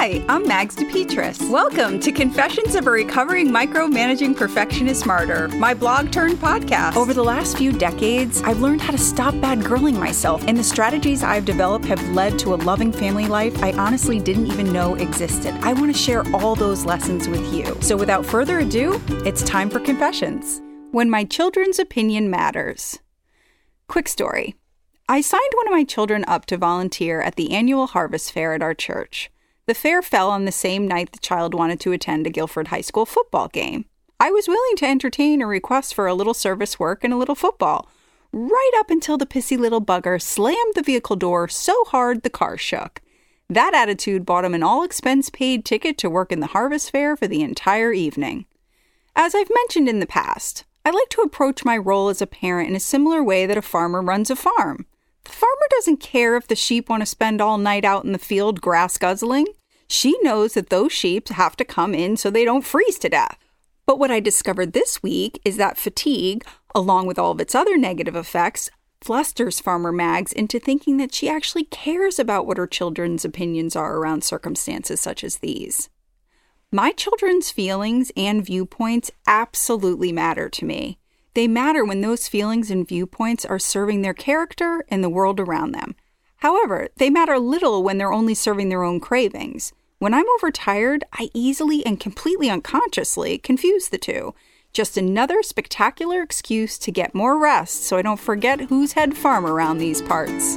Hi, I'm Mags DePetris. Welcome to Confessions of a Recovering Micromanaging Perfectionist Martyr, my blog turned podcast. Over the last few decades, I've learned how to stop bad girling myself, and the strategies I've developed have led to a loving family life I honestly didn't even know existed. I want to share all those lessons with you. So without further ado, it's time for Confessions. When my children's opinion matters. Quick story. I signed one of my children up to volunteer at the annual harvest fair at our church. The fair fell on the same night the child wanted to attend a Guilford High School football game. I was willing to entertain a request for a little service work and a little football, right up until the pissy little bugger slammed the vehicle door so hard the car shook. That attitude bought him an all expense paid ticket to work in the harvest fair for the entire evening. As I've mentioned in the past, I like to approach my role as a parent in a similar way that a farmer runs a farm. The farmer doesn't care if the sheep want to spend all night out in the field grass guzzling. She knows that those sheep have to come in so they don't freeze to death. But what I discovered this week is that fatigue, along with all of its other negative effects, flusters Farmer Mags into thinking that she actually cares about what her children's opinions are around circumstances such as these. My children's feelings and viewpoints absolutely matter to me. They matter when those feelings and viewpoints are serving their character and the world around them. However, they matter little when they're only serving their own cravings. When I'm overtired, I easily and completely unconsciously confuse the two. Just another spectacular excuse to get more rest so I don't forget who's head farm around these parts.